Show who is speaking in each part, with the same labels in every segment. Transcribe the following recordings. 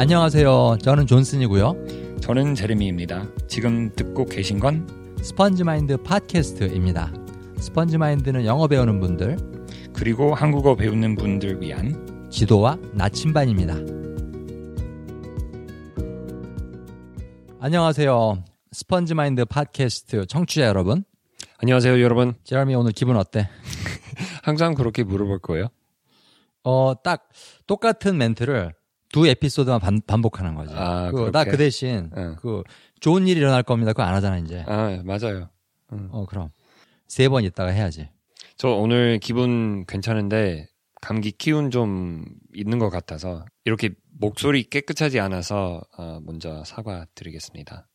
Speaker 1: 안녕하세요. 저는 존슨이고요.
Speaker 2: 저는 제레미입니다. 지금 듣고 계신 건
Speaker 1: 스펀지 마인드 팟캐스트입니다. 스펀지 마인드는 영어 배우는 분들
Speaker 2: 그리고 한국어 배우는 분들 위한
Speaker 1: 지도와 나침반입니다. 안녕하세요. 스펀지 마인드 팟캐스트 청취자 여러분.
Speaker 2: 안녕하세요, 여러분.
Speaker 1: 제러미 오늘 기분 어때?
Speaker 2: 항상 그렇게 물어볼 거예요.
Speaker 1: 어, 딱 똑같은 멘트를 두 에피소드만 반, 반복하는 거지.
Speaker 2: 아,
Speaker 1: 그, 나그? 대신
Speaker 2: 응.
Speaker 1: 그 좋은 일이 일어날 겁니다. 그거 안 하잖아 이제.
Speaker 2: 아, 맞아요. 음.
Speaker 1: 어 그럼 세 번 있다가 해야지.
Speaker 2: 저 오늘 기분 괜찮은데 감기 기운 좀 있는 것 같아서 이렇게 목소리 깨끗하지 않아서 어, 먼저 사과드리겠습니다.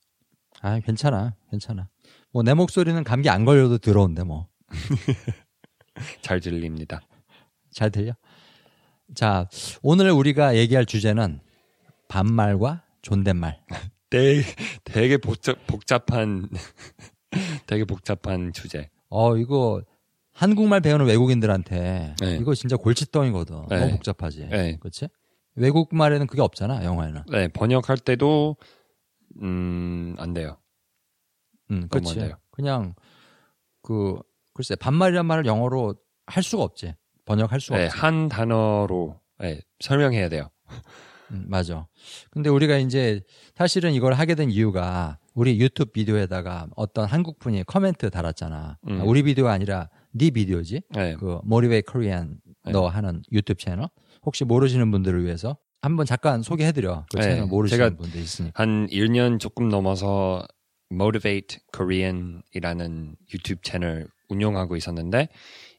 Speaker 1: 아 괜찮아, 괜찮아. 뭐 내 목소리는 감기 안 걸려도 들어온데 뭐잘
Speaker 2: 잘 들립니다.
Speaker 1: 들려? 자 오늘 우리가 얘기할 주제는 반말과 존댓말.
Speaker 2: 되게, 되게 복잡, 복잡 한 되게 복잡한 주제.
Speaker 1: 어 이거 한국말 배우는 외국인들한테
Speaker 2: 네.
Speaker 1: 이거 진짜 골칫덩이거든.
Speaker 2: 네.
Speaker 1: 너무 복잡하지.
Speaker 2: 네.
Speaker 1: 그렇지? 외국말에는 그게 없잖아 영어에는.
Speaker 2: 네, 번역할 때도 음, 안 돼요.
Speaker 1: 음, 그렇지. 그냥 그 글쎄 반말이란 말을 영어로 할 수가 없지. 번역할 수가
Speaker 2: 네,
Speaker 1: 없지.
Speaker 2: 한 단어로 네, 설명해야 돼요.
Speaker 1: 음, 맞아. 근데 우리가 이제 사실은 이걸 하게 된 이유가 우리 유튜브 비디오에다가 어떤 한국 분이 코멘트 달았잖아.
Speaker 2: 음.
Speaker 1: 아, 우리 비디오가 아니라 네 비디오지.
Speaker 2: 네,
Speaker 1: 그 Motivate Korean
Speaker 2: 네.
Speaker 1: 너 하는 유튜브 채널. 혹시 모르시는 분들을 위해서 한번 잠깐 소개해드려. 그
Speaker 2: 네,
Speaker 1: 채널 모르시는
Speaker 2: 제가-
Speaker 1: 분들 있으니까.
Speaker 2: 한 1년 조금 넘어서 Motivate Korean이라는 유튜브 채널 운영하고 있었는데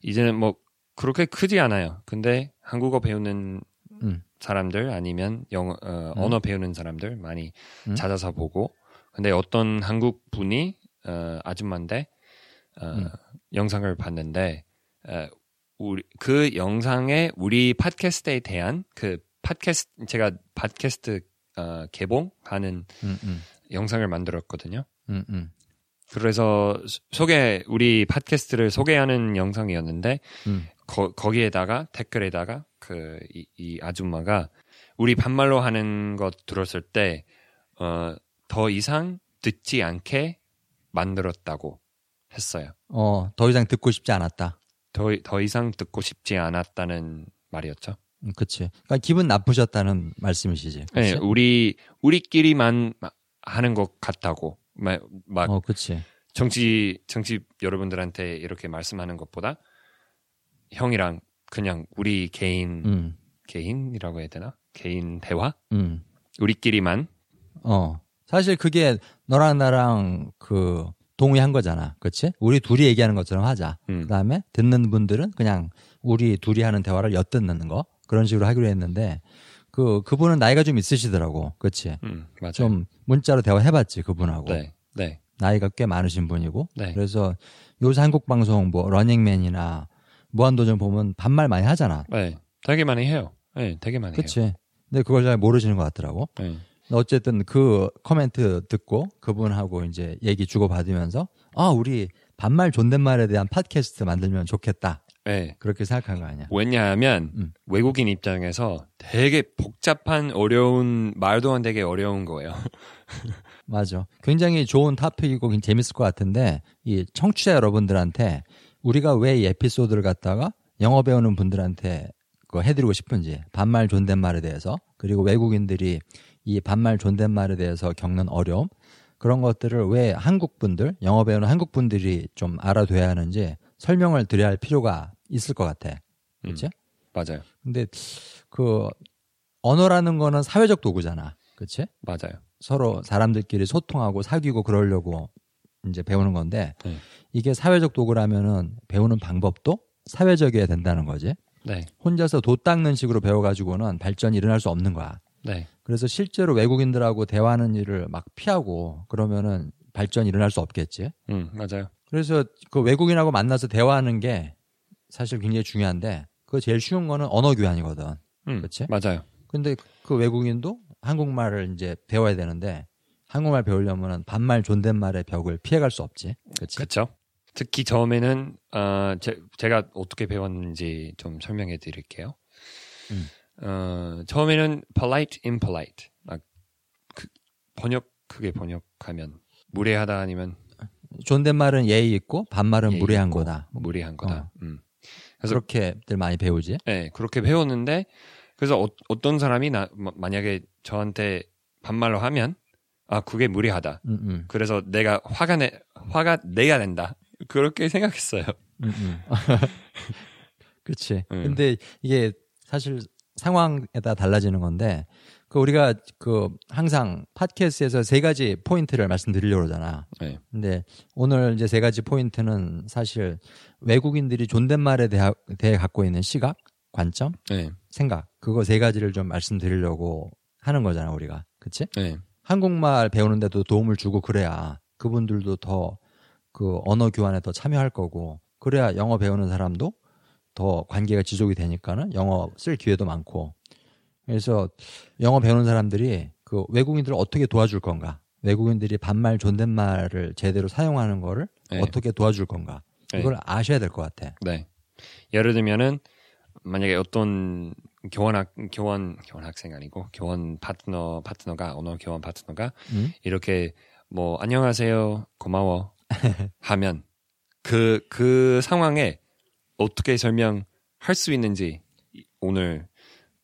Speaker 2: 이제는 뭐 그렇게 크지 않아요. 근데 한국어 배우는
Speaker 1: 음.
Speaker 2: 사람들 아니면 영어 어,
Speaker 1: 음.
Speaker 2: 언어 배우는 사람들 많이
Speaker 1: 음.
Speaker 2: 찾아서 보고 근데 어떤 한국 분이 어, 아줌마인데 어,
Speaker 1: 음.
Speaker 2: 영상을 봤는데 어, 우리 그 영상에 우리 팟캐스트에 대한 그 팟캐스트 제가 팟캐스트 어, 개봉하는
Speaker 1: 음, 음,
Speaker 2: 영상을 만들었거든요. 그래서 소- 소개 우리 팟캐스트를 소개하는 영상이었는데
Speaker 1: 음.
Speaker 2: 거, 거기에다가 댓글에다가 그 이 이 아줌마가 우리 반말로 하는 것 들었을 때 어, 더 이상 듣지 않게 만들었다고 했어요.
Speaker 1: 어, 더 이상 듣고 싶지 않았다.
Speaker 2: 더, 더 이상 듣고 싶지 않았다는 말이었죠.
Speaker 1: 음, 그치. 그러니까 기분 나쁘셨다는 말씀이시지.
Speaker 2: 네,
Speaker 1: 그치?
Speaker 2: 우리 우리끼리만 하는 것 같다고 막, 막
Speaker 1: 어, 그치.
Speaker 2: 정치 정치 여러분들한테 이렇게 말씀하는 것보다 형이랑 그냥 우리 개인
Speaker 1: 음,
Speaker 2: 개인이라고 해야 되나 개인 대화
Speaker 1: 음.
Speaker 2: 우리끼리만
Speaker 1: 어. 사실 그게 너랑 나랑 그 동의한 거잖아. 그치? 우리 둘이 얘기하는 것처럼 하자.
Speaker 2: 음,
Speaker 1: 그 다음에 듣는 분들은 그냥 우리 둘이 하는 대화를 엿듣는 거. 그런 식으로 하기로 했는데, 그, 그분은 나이가 좀 있으시더라고. 그치?
Speaker 2: 음 맞아요.
Speaker 1: 좀 문자로 대화해봤지, 그분하고.
Speaker 2: 네, 네,
Speaker 1: 나이가 꽤 많으신 분이고.
Speaker 2: 네.
Speaker 1: 그래서 요새 한국 방송 뭐 러닝맨이나 무한도전 보면 반말 많이 하잖아.
Speaker 2: 네, 되게 많이 해요. 네, 되게 많이
Speaker 1: 그치? 근데 그걸 잘 모르시는 것 같더라고.
Speaker 2: 해요. 네.
Speaker 1: 어쨌든 그 코멘트 듣고 그분하고 이제 얘기 주고받으면서 아 우리 반말 존댓말에 대한 팟캐스트 만들면 좋겠다
Speaker 2: 네.
Speaker 1: 그렇게 생각한 거 아니야?
Speaker 2: 왜냐하면
Speaker 1: 음.
Speaker 2: 외국인 입장에서 되게 복잡한 어려운 말도 안 되게 어려운 거예요.
Speaker 1: 맞아. 굉장히 좋은 굉장히 재밌을 것 같은데 이 청취자 여러분들한테 우리가 왜 이 에피소드를 갖다가 영어 배우는 분들한테 그 해드리고 싶은지 반말 존댓말에 대해서 그리고 외국인들이 이 반말 존댓말에 대해서 겪는 어려움 그런 것들을 왜 한국 분들 영어 배우는 한국 분들이 좀 알아둬야 하는지 설명을 드려야 할 필요가 있을 것 같아. 그렇지?
Speaker 2: 음, 맞아요,
Speaker 1: 근데 그 언어라는 거는 사회적 도구잖아. 그렇지?
Speaker 2: 맞아요.
Speaker 1: 서로 사람들끼리 소통하고 사귀고 그러려고 이제 배우는 건데
Speaker 2: 네.
Speaker 1: 이게 사회적 도구라면은 배우는 방법도 사회적이어야 된다는 거지.
Speaker 2: 네,
Speaker 1: 혼자서 도 닦는 식으로 배워가지고는 발전이 일어날 수 없는 거야.
Speaker 2: 네,
Speaker 1: 그래서 실제로 외국인들하고 대화하는 일을 막 피하고 그러면은 발전이 일어날 수 없겠지.
Speaker 2: 음 맞아요.
Speaker 1: 그래서 그 외국인하고 만나서 대화하는 게 사실 굉장히 중요한데 그 제일 쉬운 거는 언어 교환이거든.
Speaker 2: 음
Speaker 1: 그치?
Speaker 2: 맞아요.
Speaker 1: 근데 그 외국인도 한국말을 이제 배워야 되는데 한국말 배우려면은 반말 존댓말의 벽을 피해갈 수 없지.
Speaker 2: 그렇죠. 특히 처음에는 어, 제, 제가 어떻게 배웠는지 좀 설명해 드릴게요.
Speaker 1: 음.
Speaker 2: 어, 처음에는 polite, impolite. 막 그, 번역 크게 번역하면 무례하다 아니면
Speaker 1: 존댓말은 예의 있고 반말은
Speaker 2: 예의
Speaker 1: 무례한
Speaker 2: 있고
Speaker 1: 거다.
Speaker 2: 무례한 거다. 음. 그래서
Speaker 1: 그렇게들 많이 배우지.
Speaker 2: 네, 그렇게 배웠는데 그래서 어, 떤 사람이 나 마- 만약에 저한테 반말로 하면 아 그게 무례하다.
Speaker 1: 음, 음,
Speaker 2: 그래서 내가 화가 내 화가 내야 된다. 그렇게 생각했어요.
Speaker 1: 음, 음. 그렇지.
Speaker 2: 음.
Speaker 1: 근데 이게 사실 상황에 따라 달라지는 건데 그 우리가 그 항상 팟캐스트에서 세 가지 포인트를 말씀드리려고 그러잖아.
Speaker 2: 네.
Speaker 1: 근데 오늘 이제 세 가지 포인트는 사실 외국인들이 존댓말에 대하, 대해 갖고 있는 시각, 관점,
Speaker 2: 네.
Speaker 1: 생각 그거 세 가지를 좀 말씀드리려고 하는 거잖아 우리가. 그치?
Speaker 2: 네.
Speaker 1: 한국말 배우는데도 도움을 주고 그래야 그분들도 더 그 언어 교환에 더 참여할 거고 그래야 영어 배우는 사람도 더 관계가 지속이 되니까는 영어 쓸 기회도 많고 그래서 영어 배우는 사람들이 그 외국인들을 어떻게 도와줄 건가 외국인들이 반말 존댓말을 제대로 사용하는 거를
Speaker 2: 네.
Speaker 1: 어떻게 도와줄 건가
Speaker 2: 네.
Speaker 1: 이걸 아셔야 될 것 같아.
Speaker 2: 네. 예를 들면은 만약에 어떤 교환학 교환 교환 학생 아니고 교환 파트너 파트너가 언어 교환 파트너가
Speaker 1: 음?
Speaker 2: 이렇게 뭐 안녕하세요 고마워 하면 그그 상황에 어떻게 설명할 수 있는지 오늘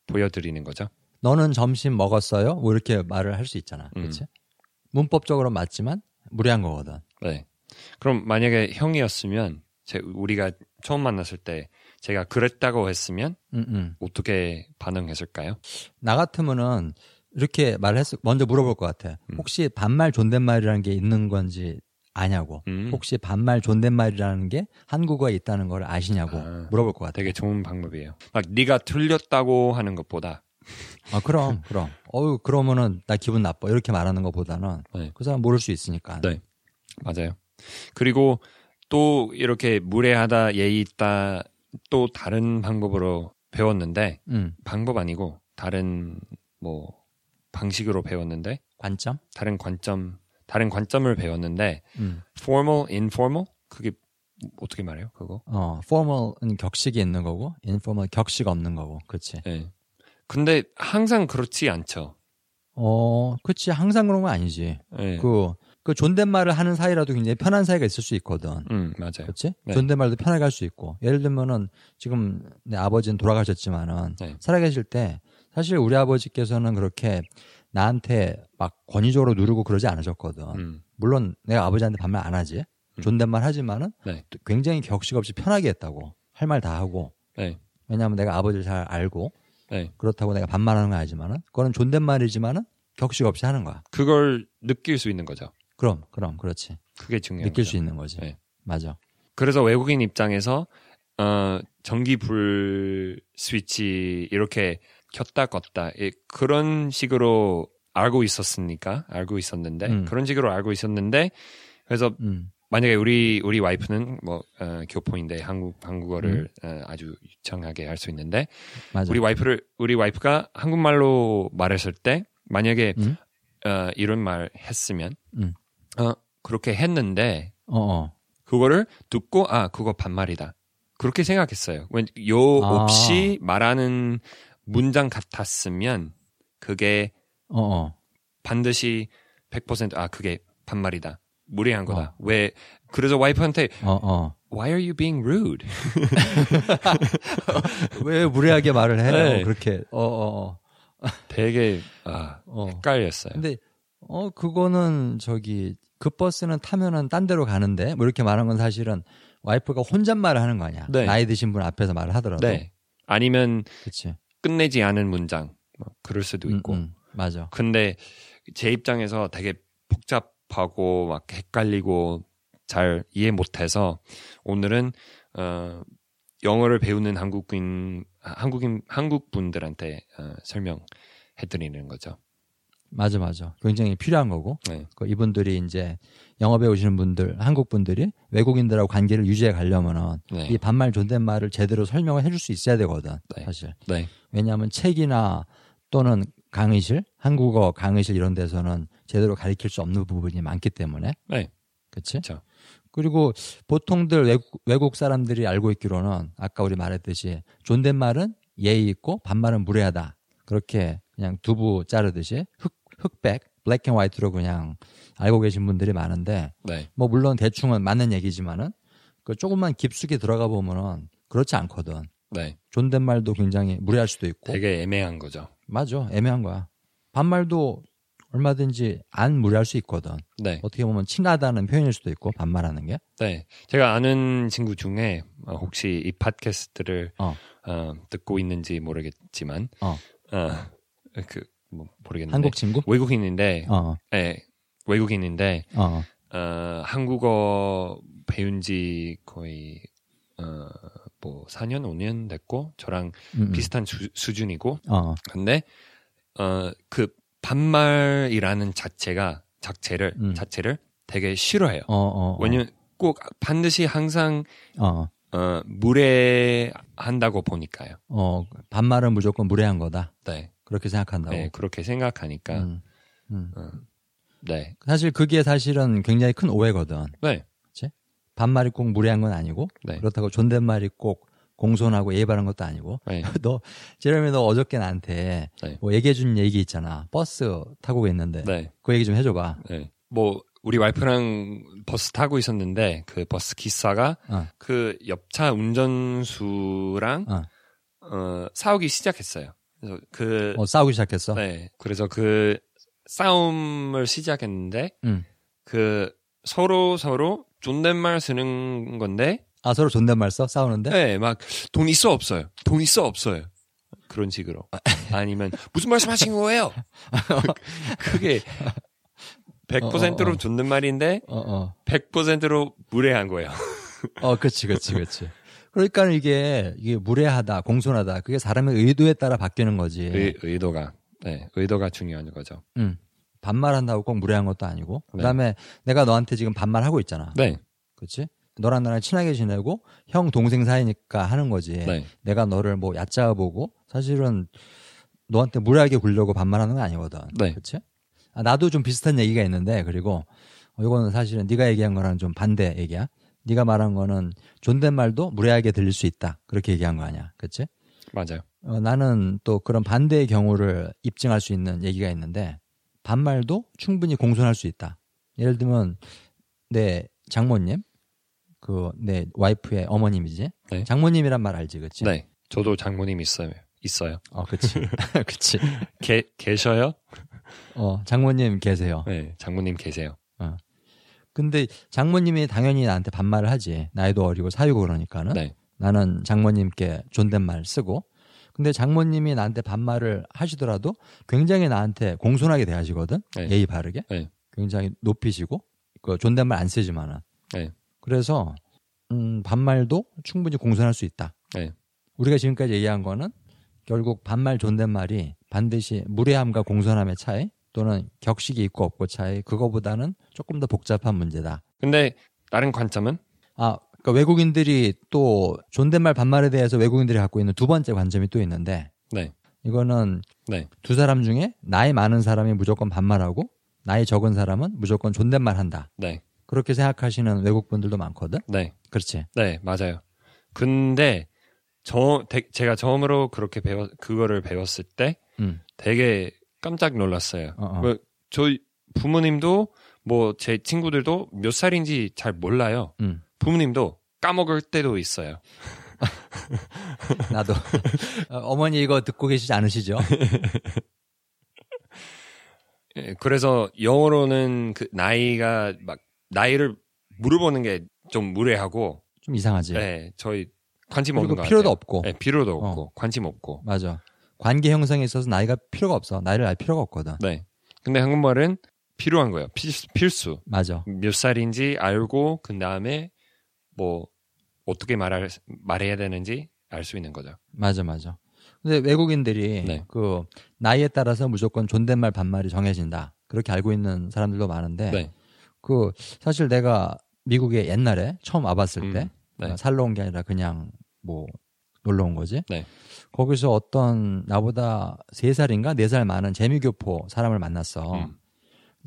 Speaker 2: 보여드리는 거죠.
Speaker 1: 너는 점심 먹었어요? 뭐 이렇게 말을 할 수 있잖아.
Speaker 2: 음.
Speaker 1: 그렇지? 문법적으로 맞지만 무례한 거거든.
Speaker 2: 네. 그럼 만약에 형이었으면 제 우리가 처음 만났을 때 제가 그랬다고 했으면
Speaker 1: 음, 음.
Speaker 2: 어떻게 반응했을까요?
Speaker 1: 나 같으면은 이렇게 말했을 먼저 물어볼 것 같아.
Speaker 2: 음.
Speaker 1: 혹시 반말 존댓말이라는 게 있는 건지 아냐고.
Speaker 2: 음.
Speaker 1: 혹시 반말 존댓말이라는 게 한국어에 있다는 걸 아시냐고
Speaker 2: 아.
Speaker 1: 물어볼 것 같아.
Speaker 2: 되게 좋은 방법이에요. 막 네가 틀렸다고 하는 것보다
Speaker 1: 아 그럼 그럼. 어유 그러면은 나 기분 나빠 이렇게 말하는 것보다는
Speaker 2: 네.
Speaker 1: 그 사람 모를 수 있으니까.
Speaker 2: 네. 맞아요. 그리고 또 이렇게 무례하다 예의 있다 또 다른 방법으로 배웠는데
Speaker 1: 음
Speaker 2: 방법 아니고 다른 뭐 방식으로 배웠는데
Speaker 1: 관점.
Speaker 2: 다른 관점 다른 관점을 배웠는데
Speaker 1: 음.
Speaker 2: formal, informal 그게 어떻게 말해요? 그거?
Speaker 1: 어 formal은 격식이 있는 거고 informal 격식 없는 거고. 그렇지.
Speaker 2: 예. 근데 항상 그렇지 않죠.
Speaker 1: 어 그렇지 항상 그런 건 아니지.
Speaker 2: 예.
Speaker 1: 그, 그 존댓말을 하는 사이라도 굉장히 편한 사이가 있을 수 있거든.
Speaker 2: 음, 맞아요.
Speaker 1: 그렇지?
Speaker 2: 네.
Speaker 1: 존댓말도 편하게 할 수 있고. 예를 들면은 지금 내 아버지는 돌아가셨지만은
Speaker 2: 네.
Speaker 1: 살아계실 때 사실 우리 아버지께서는 그렇게 나한테 막 권위적으로 누르고 그러지 않으셨거든.
Speaker 2: 음.
Speaker 1: 물론 내가 아버지한테 반말 안 하지.
Speaker 2: 음.
Speaker 1: 존댓말 하지만은
Speaker 2: 네.
Speaker 1: 또 굉장히 격식 없이 편하게 했다고. 할 말 다 하고.
Speaker 2: 네.
Speaker 1: 왜냐하면 내가 아버지를 잘 알고
Speaker 2: 네.
Speaker 1: 그렇다고 내가 반말하는 거 아니지만은 그거는 존댓말이지만은 격식 없이 하는 거야.
Speaker 2: 그걸 느낄 수 있는 거죠.
Speaker 1: 그럼, 그럼, 그렇지.
Speaker 2: 그게 중요한
Speaker 1: 느낄
Speaker 2: 거죠.
Speaker 1: 수 있는 거지.
Speaker 2: 네.
Speaker 1: 맞아.
Speaker 2: 그래서 외국인 입장에서 어, 전기 불 스위치 이렇게 켰다 껐다 이- 그런 식으로 알고 있었으니까 알고 있었는데
Speaker 1: 음.
Speaker 2: 그런 식으로 알고 있었는데 그래서
Speaker 1: 음.
Speaker 2: 만약에 우리 우리 와이프는 뭐 어, 교포인데 한국 한국어를
Speaker 1: 음.
Speaker 2: 어, 아주 유창하게 할 수 있는데
Speaker 1: 맞아.
Speaker 2: 우리 와이프를 우리 와이프가 한국말로 말했을 때 만약에
Speaker 1: 음?
Speaker 2: 어, 이런 말 했으면
Speaker 1: 음.
Speaker 2: 어, 그렇게 했는데
Speaker 1: 어, 어.
Speaker 2: 그거를 듣고 아 그거 반말이다 그렇게 생각했어요. 요
Speaker 1: 아.
Speaker 2: 없이 말하는 문장 같았으면 그게
Speaker 1: 어, 어.
Speaker 2: 반드시 100%아 그게 반말이다 무례한 거다.
Speaker 1: 어.
Speaker 2: 왜 그래서 와이프한테
Speaker 1: 어, 어.
Speaker 2: Why are you being rude?
Speaker 1: 왜 무례하게 말을 해?
Speaker 2: 네.
Speaker 1: 어, 그렇게. 어, 어, 어.
Speaker 2: 되게 아
Speaker 1: 어.
Speaker 2: 헷갈렸어요.
Speaker 1: 근데 어 그거는 저기 그 버스는 타면은 딴 데로 가는데 뭐 이렇게 말한 건 사실은 와이프가 혼잣말을 하는 거 아니야.
Speaker 2: 네.
Speaker 1: 나이 드신 분 앞에서 말을 하더라도.
Speaker 2: 네 아니면
Speaker 1: 그렇지.
Speaker 2: 끝내지 않은 문장 뭐 그럴 수도
Speaker 1: 음,
Speaker 2: 있고
Speaker 1: 음, 맞아.
Speaker 2: 근데 제 입장에서 되게 복잡하고 막 헷갈리고 잘 이해 못해서 오늘은 어, 영어를 배우는 한국인 한국인 한국 분들한테 어, 설명해드리는 거죠.
Speaker 1: 맞아, 맞아. 굉장히 필요한 거고.
Speaker 2: 네.
Speaker 1: 그 이분들이 이제 영어 배우시는 분들, 한국 분들이 외국인들하고 관계를 유지해 가려면은
Speaker 2: 네.
Speaker 1: 이 반말 존댓말을 제대로 설명을 해줄 수 있어야 되거든.
Speaker 2: 네.
Speaker 1: 사실.
Speaker 2: 네.
Speaker 1: 왜냐하면 책이나 또는 강의실, 한국어 강의실 이런 데서는 제대로 가르칠 수 없는 부분이 많기 때문에.
Speaker 2: 네.
Speaker 1: 그치?
Speaker 2: 그렇죠.
Speaker 1: 그리고 보통들 외국, 외국 사람들이 알고 있기로는 아까 우리 말했듯이 존댓말은 예의 있고 반말은 무례하다. 그렇게 그냥 두부 자르듯이 흑 흑백 black and white로 그냥 알고 계신 분들이 많은데
Speaker 2: 네.
Speaker 1: 뭐 물론 대충은 맞는 얘기지만은 그 조금만 깊숙이 들어가 보면은 그렇지 않거든.
Speaker 2: 네.
Speaker 1: 존댓말도 굉장히 무례할 수도 있고.
Speaker 2: 되게 애매한 거죠.
Speaker 1: 맞아. 애매한 거야. 반말도 얼마든지 안 무례할 수 있거든.
Speaker 2: 네.
Speaker 1: 어떻게 보면 친하다는 표현일 수도 있고 반말하는 게.
Speaker 2: 네. 제가 아는 친구 중에 어, 혹시 이 팟캐스트를
Speaker 1: 어.
Speaker 2: 어, 듣고 있는지 모르겠지만
Speaker 1: 어.
Speaker 2: 그 뭐 모르겠는데
Speaker 1: 한국 친구?
Speaker 2: 외국인인데
Speaker 1: 어.
Speaker 2: 네, 외국인인데
Speaker 1: 어.
Speaker 2: 어, 한국어 배운 지 거의 어, 뭐 4년 5년 됐고 저랑
Speaker 1: 음, 음.
Speaker 2: 비슷한 수, 수준이고
Speaker 1: 어.
Speaker 2: 근데 어, 그 반말이라는 자체가 자체를
Speaker 1: 음.
Speaker 2: 자체를 되게 싫어해요.
Speaker 1: 어. 어. 어.
Speaker 2: 왜냐면 꼭 반드시 항상
Speaker 1: 어.
Speaker 2: 어, 무례한다고 보니까요.
Speaker 1: 어. 반말은 무조건 무례한 거다.
Speaker 2: 네,
Speaker 1: 그렇게 생각한다고.
Speaker 2: 네 그렇게 생각하니까
Speaker 1: 음. 음.
Speaker 2: 네,
Speaker 1: 사실 그게 사실은 굉장히 큰 오해거든.
Speaker 2: 네,
Speaker 1: 반말이 꼭 무례한 건 아니고
Speaker 2: 네.
Speaker 1: 그렇다고 존댓말이 꼭 공손하고 예의 바른 것도 아니고
Speaker 2: 네,
Speaker 1: 너 제레미 너 어저께 나한테
Speaker 2: 네.
Speaker 1: 뭐 얘기해 준 얘기 있잖아. 버스 타고 있는데
Speaker 2: 네,
Speaker 1: 그 얘기 좀 해줘 봐.
Speaker 2: 네. 뭐 우리 와이프랑 버스 타고 있었는데 그 버스 기사가
Speaker 1: 어.
Speaker 2: 그 옆차 운전수랑
Speaker 1: 어.
Speaker 2: 어, 싸우기 시작했어요. 그래서 그
Speaker 1: 어, 싸우기 시작했어.
Speaker 2: 네, 그래서 그 싸움을 시작했는데
Speaker 1: 응.
Speaker 2: 그 서로 서로 존댓말 쓰는 건데
Speaker 1: 아 서로 존댓말 써 싸우는데.
Speaker 2: 네, 막 돈 있어 없어요. 돈 있어 없어요. 그런 식으로. 아니면 무슨 말씀하신 거예요? 그게 100%로
Speaker 1: 어, 어.
Speaker 2: 존댓말인데
Speaker 1: 어 어.
Speaker 2: 100%로 무례한 거예요.
Speaker 1: 어, 그렇지, 그렇지, 그렇지. 그러니까 이게 이게 무례하다, 공손하다. 그게 사람의 의도에 따라 바뀌는 거지.
Speaker 2: 의, 의도가 네, 의도가 중요한 거죠.
Speaker 1: 응. 반말한다고 꼭 무례한 것도 아니고.
Speaker 2: 네.
Speaker 1: 그다음에 내가 너한테 지금 반말하고 있잖아.
Speaker 2: 네,
Speaker 1: 그렇지? 너랑 나랑 친하게 지내고 형 동생 사이니까 하는 거지.
Speaker 2: 네,
Speaker 1: 내가 너를 뭐 얕잡아 보고 사실은 너한테 무례하게 굴려고 반말하는 건 아니거든.
Speaker 2: 네.
Speaker 1: 그렇지? 아, 나도 좀 비슷한 얘기가 있는데 그리고 어, 이거는 사실은 네가 얘기한 거랑 좀 반대 얘기야. 네가 말한 거는 존댓말도 무례하게 들릴 수 있다. 그렇게 얘기한 거 아니야. 그렇지?
Speaker 2: 맞아요.
Speaker 1: 어, 나는 또 그런 반대의 경우를 입증할 수 있는 얘기가 있는데 반말도 충분히 공손할 수 있다. 예를 들면 내 장모님, 그 내 와이프의 어머님이지.
Speaker 2: 네.
Speaker 1: 장모님이란 말 알지, 그렇지?
Speaker 2: 네, 저도 장모님 있어요. 있어요.
Speaker 1: 어, 그렇지, 그렇지.
Speaker 2: 계, 계셔요?
Speaker 1: 어, 장모님 계세요.
Speaker 2: 네, 장모님 계세요.
Speaker 1: 근데 장모님이 당연히 나한테 반말을 하지. 나이도 어리고 사유고 그러니까는.
Speaker 2: 네,
Speaker 1: 나는 장모님께 존댓말 쓰고. 근데 장모님이 나한테 반말을 하시더라도 굉장히 나한테 공손하게 대하시거든.
Speaker 2: 네.
Speaker 1: 예의 바르게.
Speaker 2: 네.
Speaker 1: 굉장히 높이시고 그 존댓말 안 쓰지만은.
Speaker 2: 네.
Speaker 1: 그래서 음, 반말도 충분히 공손할 수 있다.
Speaker 2: 네.
Speaker 1: 우리가 지금까지 얘기한 거는 결국 반말 존댓말이 반드시 무례함과 공손함의 차이 또는 격식이 있고 없고 차이 그거보다는 조금 더 복잡한 문제다.
Speaker 2: 근데 다른 관점은
Speaker 1: 아, 그러니까 외국인들이 또 존댓말 반말에 대해서 외국인들이 갖고 있는 두 번째 관점이 또 있는데
Speaker 2: 네,
Speaker 1: 이거는
Speaker 2: 네,
Speaker 1: 두 사람 중에 나이 많은 사람이 무조건 반말하고 나이 적은 사람은 무조건 존댓말 한다.
Speaker 2: 네,
Speaker 1: 그렇게 생각하시는 외국 분들도 많거든.
Speaker 2: 네,
Speaker 1: 그렇지.
Speaker 2: 네, 맞아요. 근데 저 대- 제가 처음으로 그렇게 배워 그거를 배웠을 때
Speaker 1: 음.
Speaker 2: 되게 깜짝 놀랐어요.
Speaker 1: 어, 어.
Speaker 2: 뭐, 저희 부모님도 뭐 제 친구들도 몇 살인지 잘 몰라요.
Speaker 1: 음.
Speaker 2: 부모님도 까먹을 때도 있어요.
Speaker 1: 나도 어, 어머니 이거 듣고 계시지 않으시죠?
Speaker 2: 예, 그래서 영어로는 그 나이가 막 나이를 물어보는 게 좀 무례하고,
Speaker 1: 좀 이상하지.
Speaker 2: 네, 저희 관심 없는 것
Speaker 1: 필요도
Speaker 2: 같아요.
Speaker 1: 없고.
Speaker 2: 네, 필요도
Speaker 1: 어.
Speaker 2: 없고 관심 없고.
Speaker 1: 맞아. 관계 형성에 있어서 나이가 필요가 없어. 나이를 알 필요가 없거든.
Speaker 2: 네. 근데 한국말은 필요한 거예요. 필수. 필수.
Speaker 1: 맞아.
Speaker 2: 몇 살인지 알고 그 다음에 뭐 어떻게 말할 말해야 되는지 알 수 있는 거죠.
Speaker 1: 맞아, 맞아. 근데 외국인들이
Speaker 2: 네.
Speaker 1: 그 나이에 따라서 무조건 존댓말 반말이 정해진다. 그렇게 알고 있는 사람들도 많은데
Speaker 2: 네.
Speaker 1: 그 사실 내가 미국에 옛날에 처음 와봤을
Speaker 2: 음,
Speaker 1: 때
Speaker 2: 네.
Speaker 1: 어, 살러 온 게 아니라 그냥 뭐 놀러 온 거지.
Speaker 2: 네.
Speaker 1: 거기서 어떤 나보다 세 살인가 네살 많은 재미교포 사람을 만났어.
Speaker 2: 음.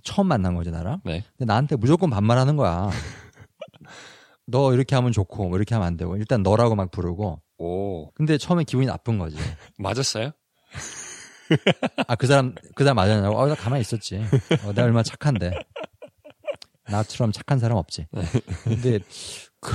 Speaker 1: 처음 만난 거지 나랑.
Speaker 2: 네.
Speaker 1: 근데 나한테 무조건 반말하는 거야. 너 이렇게 하면 좋고 뭐 이렇게 하면 안 되고 일단 너라고 막 부르고.
Speaker 2: 오.
Speaker 1: 근데 처음에 기분이 나쁜 거지.
Speaker 2: 맞았어요?
Speaker 1: 아, 그 사람, 그 사람 맞았냐고? 어, 나 가만히 있었지. 어, 내가 얼마나 착한데. 나처럼 착한 사람 없지. 근데, 그,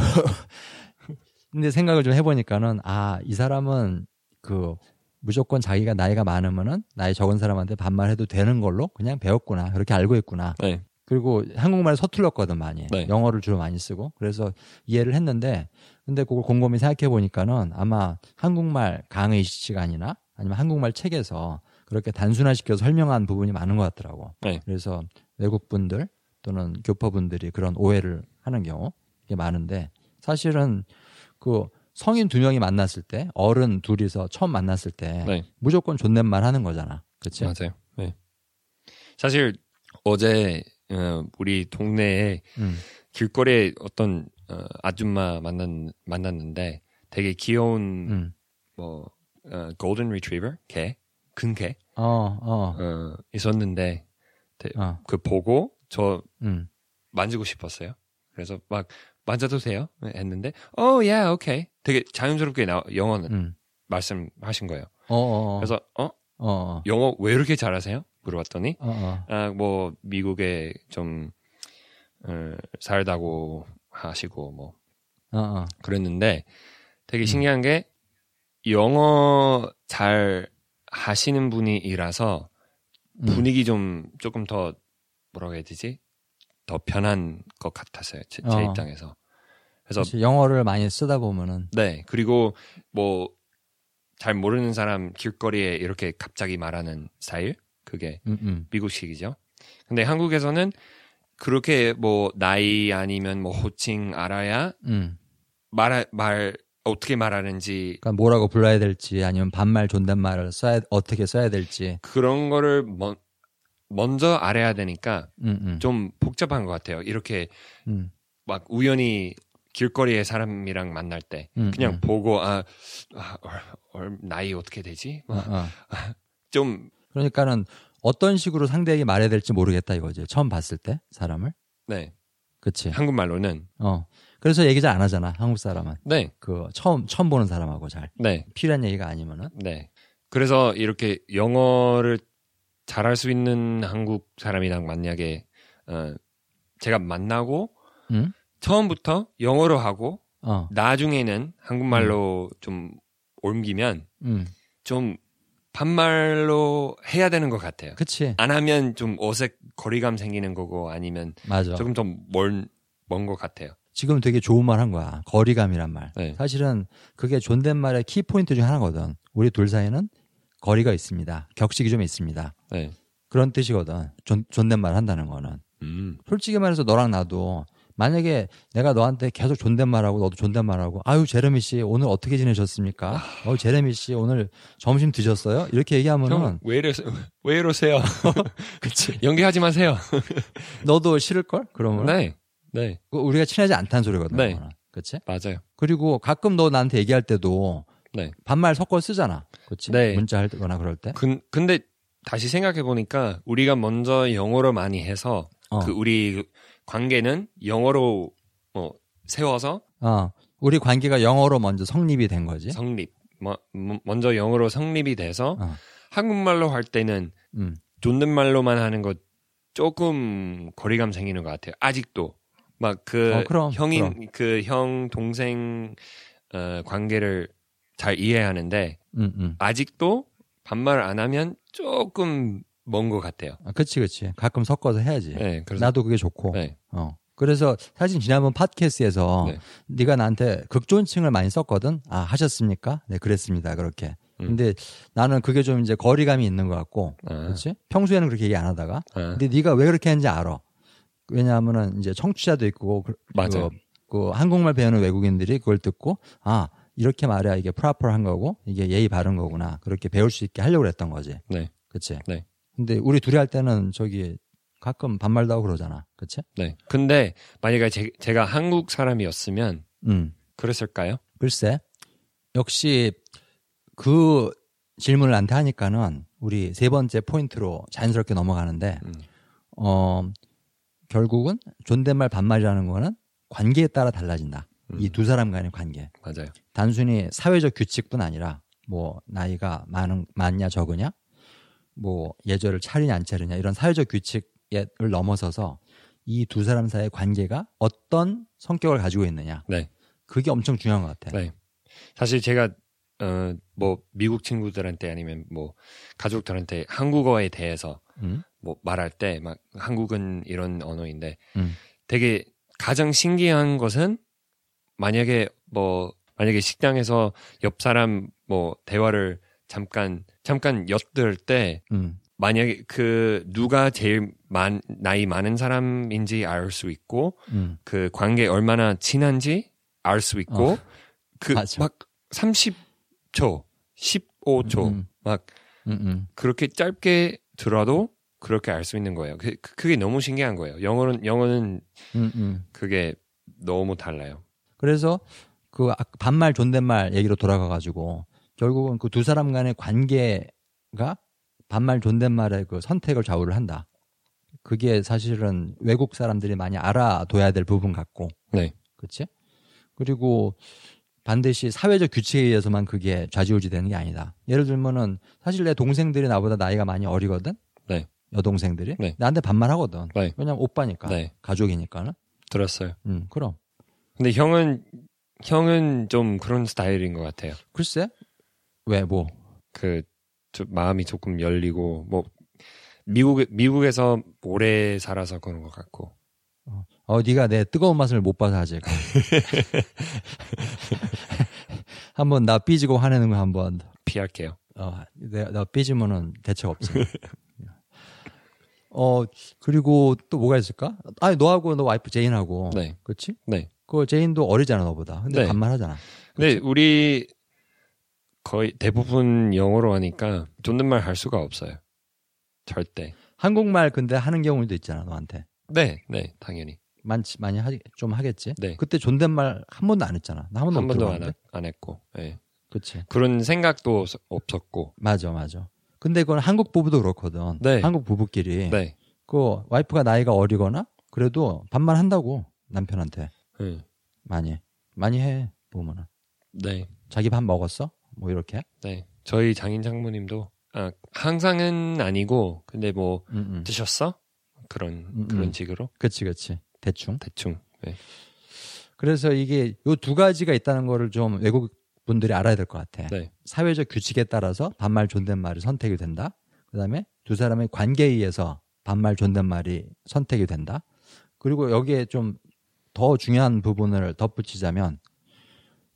Speaker 1: 근데 생각을 좀 해보니까는, 아, 이 사람은 그, 무조건 자기가 나이가 많으면은 나이 적은 사람한테 반말해도 되는 걸로 그냥 배웠구나. 그렇게 알고 있구나.
Speaker 2: 네.
Speaker 1: 그리고 한국말 서툴렀거든 많이
Speaker 2: 네.
Speaker 1: 영어를 주로 많이 쓰고 그래서 이해를 했는데 근데 그걸 곰곰이 생각해 보니까는 아마 한국말 강의 시간이나 아니면 한국말 책에서 그렇게 단순화시켜 서 설명한 부분이 많은 것 같더라고.
Speaker 2: 네.
Speaker 1: 그래서 외국 분들 또는 교포분들이 그런 오해를 하는 경우 이게 많은데 사실은 그 성인 두 명이 만났을 때 어른 둘이서 처음 만났을 때
Speaker 2: 네.
Speaker 1: 무조건 존댓말 하는 거잖아. 그치?
Speaker 2: 맞아요. 네. 사실 어제 어, 우리 동네에
Speaker 1: 음.
Speaker 2: 길거리에 어떤 어, 아줌마 만났, 만났는데 되게 귀여운
Speaker 1: 음.
Speaker 2: 뭐 어, 골든 리트리버 개, 큰 개,
Speaker 1: 어, 어,
Speaker 2: 어, 있었는데
Speaker 1: 어,
Speaker 2: 그 보고 저
Speaker 1: 음.
Speaker 2: 만지고 싶었어요. 그래서 막 만져도 돼요? 했는데 어, 예, 오케이. 되게 자연스럽게 나, 영어는
Speaker 1: 음.
Speaker 2: 말씀하신 거예요.
Speaker 1: 어, 어, 어.
Speaker 2: 그래서 어,
Speaker 1: 어,
Speaker 2: 영어 왜 이렇게 잘하세요? 물어봤더니
Speaker 1: 어, 어.
Speaker 2: 아, 뭐 미국에 좀 어, 살다고 하시고 뭐
Speaker 1: 어, 어.
Speaker 2: 그랬는데
Speaker 1: 음.
Speaker 2: 되게 신기한 게 영어 잘 하시는 분이라서
Speaker 1: 음.
Speaker 2: 분위기 좀 조금 더 뭐라고 해야 되지? 더 편한 것 같았어요. 제, 제
Speaker 1: 어.
Speaker 2: 입장에서. 그래서
Speaker 1: 그치, 영어를 많이 쓰다 보면은
Speaker 2: 네 그리고 뭐 잘 모르는 사람 길거리에 이렇게 갑자기 말하는 스타일 그게
Speaker 1: 음, 음.
Speaker 2: 미국식이죠. 근데 한국에서는 그렇게 뭐 나이 아니면 뭐 호칭 알아야
Speaker 1: 음.
Speaker 2: 말, 말 어떻게 말하는지
Speaker 1: 그러니까 뭐라고 불러야 될지 아니면 반말 존댓말을 써야 어떻게 써야 될지.
Speaker 2: 그런 거를 먼, 먼저 알아야 되니까
Speaker 1: 음, 음.
Speaker 2: 좀 복잡한 것 같아요. 이렇게
Speaker 1: 음.
Speaker 2: 막 우연히 길거리에 사람이랑 만날 때
Speaker 1: 음,
Speaker 2: 그냥
Speaker 1: 음.
Speaker 2: 보고 아, 아 얼, 얼, 나이 어떻게 되지?
Speaker 1: 어, 어.
Speaker 2: 좀
Speaker 1: 그러니까는 어떤 식으로 상대에게 말해야 될지 모르겠다 이거지. 처음 봤을 때 사람을.
Speaker 2: 네.
Speaker 1: 그치?
Speaker 2: 한국말로는
Speaker 1: 어. 그래서 얘기 잘 안 하잖아. 한국 사람은.
Speaker 2: 네.
Speaker 1: 그 처음 처음 보는 사람하고 잘
Speaker 2: 네.
Speaker 1: 필요한 얘기가 아니면은.
Speaker 2: 네. 그래서 이렇게 영어를 잘할 수 있는 한국 사람이랑 만약에 어, 제가 만나고
Speaker 1: 음?
Speaker 2: 처음부터 영어로 하고
Speaker 1: 어.
Speaker 2: 나중에는 한국말로 좀 옮기면
Speaker 1: 음.
Speaker 2: 좀 반말로 해야 되는 것 같아요.
Speaker 1: 그치.
Speaker 2: 안 하면 좀 어색 거리감 생기는 거고 아니면
Speaker 1: 맞아.
Speaker 2: 조금 더먼먼것 같아요.
Speaker 1: 지금 되게 좋은 말 한 거야. 거리감이란 말.
Speaker 2: 네.
Speaker 1: 사실은 그게 존댓말의 키 포인트 중 하나거든. 우리 둘 사이는 거리가 있습니다. 격식이 좀 있습니다.
Speaker 2: 네.
Speaker 1: 그런 뜻이거든. 존, 존댓말 한다는 거는.
Speaker 2: 음.
Speaker 1: 솔직히 말해서 너랑 나도 만약에 내가 너한테 계속 존댓말하고 너도 존댓말하고 아유 제레미 씨 오늘 어떻게 지내셨습니까? 어 제레미 씨 오늘 점심 드셨어요? 이렇게 얘기하면은
Speaker 2: 형 왜 이러세요? 왜 이러세요?
Speaker 1: 그치
Speaker 2: 연기하지 마세요.
Speaker 1: 너도 싫을 걸? 그러면
Speaker 2: 네. 네.
Speaker 1: 우리가 친하지 않다는 소리거든.
Speaker 2: 네.
Speaker 1: 그거는. 그치?
Speaker 2: 맞아요.
Speaker 1: 그리고 가끔 너 나한테 얘기할 때도
Speaker 2: 네.
Speaker 1: 반말 섞어 쓰잖아. 그치?
Speaker 2: 네.
Speaker 1: 문자 할 때거나 그럴 때.
Speaker 2: 근, 근데 다시 생각해 보니까 우리가 먼저 영어로 많이 해서
Speaker 1: 어.
Speaker 2: 그 우리 관계는 영어로 뭐 세워서
Speaker 1: 어. 우리 관계가 영어로 먼저 성립이 된 거지.
Speaker 2: 성립. 뭐, 뭐- 먼저 영어로 성립이 돼서
Speaker 1: 어.
Speaker 2: 한국말로 할 때는
Speaker 1: 음.
Speaker 2: 존댓말로만 하는 거 조금 거리감 생기는 것 같아요. 아직도 막그
Speaker 1: 어,
Speaker 2: 형인 그 형 동생 어, 관계를 잘 이해하는데
Speaker 1: 음, 음.
Speaker 2: 아직도 반말 안 하면 조금 먼 것 같아요.
Speaker 1: 아, 그치, 그치. 가끔 섞어서 해야지.
Speaker 2: 네, 그래서
Speaker 1: 나도 그게 좋고.
Speaker 2: 네,
Speaker 1: 어. 그래서 사실 지난번 팟캐스트에서
Speaker 2: 네.
Speaker 1: 네. 가 나한테 극존칭을 많이 썼거든. 아 하셨습니까? 네 그랬습니다. 그렇게.
Speaker 2: 음.
Speaker 1: 근데 나는 그게 좀 이제 거리감이 있는 것 같고,
Speaker 2: 아.
Speaker 1: 그렇지? 평소에는 그렇게 얘기 안 하다가,
Speaker 2: 아,
Speaker 1: 근데 네가 왜 그렇게 하는지 알아. 왜냐하면은 이제 청취자도 있고, 그,
Speaker 2: 맞아요.
Speaker 1: 그, 그 한국말 배우는 외국인들이 그걸 듣고, 아 이렇게 말해야 이게 프라퍼한 거고 이게 예의 바른 거구나 그렇게 배울 수 있게 하려고 그랬던 거지.
Speaker 2: 네,
Speaker 1: 그치?
Speaker 2: 네.
Speaker 1: 근데 우리 둘이 할 때는 저기 가끔 반말도 하고 그러잖아. 그치?
Speaker 2: 네. 근데 만약에 제, 제가 한국 사람이었으면
Speaker 1: 음.
Speaker 2: 그랬을까요?
Speaker 1: 글쎄, 역시 그 질문을 나한테 하니까는 우리 세 번째 포인트로 자연스럽게 넘어가는데,
Speaker 2: 음.
Speaker 1: 어, 결국은 존댓말 반말이라는 거는 관계에 따라 달라진다.
Speaker 2: 음.
Speaker 1: 이두 사람 간의 관계.
Speaker 2: 맞아요.
Speaker 1: 단순히 사회적 규칙뿐 아니라 뭐 나이가 많은 많냐 적으냐, 뭐 예절을 차리냐 안 차리냐 이런 사회적 규칙을 넘어서서 이 두 사람 사이의 관계가 어떤 성격을 가지고 있느냐.
Speaker 2: 네.
Speaker 1: 그게 엄청 중요한 것 같아.
Speaker 2: 네. 사실 제가 어 뭐 미국 친구들한테 아니면 뭐 가족들한테 한국어에 대해서
Speaker 1: 음?
Speaker 2: 뭐 말할 때 막 한국은 이런 언어인데
Speaker 1: 음.
Speaker 2: 되게 가장 신기한 것은 만약에 뭐 만약에 식당에서 옆 사람 뭐 대화를 잠깐 잠깐 엿들 때
Speaker 1: 음.
Speaker 2: 만약에 그 누가 제일 많 나이 많은 사람인지 알 수 있고
Speaker 1: 음.
Speaker 2: 그 관계 얼마나 친한지 알 수 있고
Speaker 1: 어,
Speaker 2: 그
Speaker 1: 맞아.
Speaker 2: 막 30초, 15초
Speaker 1: 음.
Speaker 2: 막
Speaker 1: 음, 음.
Speaker 2: 그렇게 짧게 들어도 그렇게 알 수 있는 거예요. 그, 그게 너무 신기한 거예요. 영어는 영어는
Speaker 1: 음, 음.
Speaker 2: 그게 너무 달라요.
Speaker 1: 그래서 그 아- 반말 존댓말 얘기로 돌아가 가지고 결국은 그 두 사람 간의 관계가 반말 존댓말의 그 선택을 좌우를 한다. 그게 사실은 외국 사람들이 많이 알아둬야 될 부분 같고.
Speaker 2: 네.
Speaker 1: 그렇지? 그리고 반드시 사회적 규칙에 의해서만 그게 좌지우지 되는 게 아니다. 예를 들면은 사실 내 동생들이 나보다 나이가 많이 어리거든.
Speaker 2: 네.
Speaker 1: 여동생들이
Speaker 2: 네.
Speaker 1: 나한테 반말하거든.
Speaker 2: 네.
Speaker 1: 왜냐면 오빠니까
Speaker 2: 네.
Speaker 1: 가족이니까는.
Speaker 2: 들었어요.
Speaker 1: 음, 그럼.
Speaker 2: 근데 형은 형은 좀 그런 스타일인 것 같아요.
Speaker 1: 글쎄 왜 뭐?
Speaker 2: 그좀 마음이 조금 열리고 뭐 미국 미국에서 오래 살아서 그런 것 같고
Speaker 1: 어, 네가 내 뜨거운 맛을 못 봐서 하지. 한번 나 삐지고 화내는 거 한번.
Speaker 2: 피할게요.
Speaker 1: 어, 내가 나 삐지면은 대책 없어. 어, 그리고 또 뭐가 있을까? 아니, 너하고 너 와이프 제인하고.
Speaker 2: 네.
Speaker 1: 그렇지?
Speaker 2: 네.
Speaker 1: 그 제인도 어리잖아, 너보다. 근데
Speaker 2: 네.
Speaker 1: 반말하잖아.
Speaker 2: 근데 우리 거의 대부분 영어로 하니까 존댓말 할 수가 없어요. 절대.
Speaker 1: 한국말 근데 하는 경우도 있잖아, 너한테.
Speaker 2: 네, 네, 당연히.
Speaker 1: 많지 많이 하, 좀 하겠지.
Speaker 2: 네.
Speaker 1: 그때 존댓말 한 번도 안 했잖아. 나 한 번도 한못
Speaker 2: 번도 안, 안 했고. 네.
Speaker 1: 그렇지.
Speaker 2: 그런 생각도 없- 없었고.
Speaker 1: 맞아, 맞아. 근데 그건 한국 부부도 그렇거든.
Speaker 2: 네.
Speaker 1: 한국 부부끼리.
Speaker 2: 네.
Speaker 1: 그 와이프가 나이가 어리거나 그래도 반말 한다고 남편한테
Speaker 2: 네.
Speaker 1: 많이 많이 해 보면은
Speaker 2: 네.
Speaker 1: 자기 밥 먹었어? 뭐 이렇게.
Speaker 2: 네. 저희 장인 장모님도 아, 항상은 아니고 근데 뭐
Speaker 1: 음, 음.
Speaker 2: 드셨어? 그런
Speaker 1: 음,
Speaker 2: 그런
Speaker 1: 음.
Speaker 2: 식으로
Speaker 1: 그렇지, 그렇지. 대충.
Speaker 2: 대충. 네.
Speaker 1: 그래서 이게 요 두 가지가 있다는 거를 좀 외국 분들이 알아야 될 것 같아.
Speaker 2: 네.
Speaker 1: 사회적 규칙에 따라서 반말 존댓말이 선택이 된다. 그다음에 두 사람의 관계에 의해서 반말 존댓말이 선택이 된다. 그리고 여기에 좀 더 중요한 부분을 덧붙이자면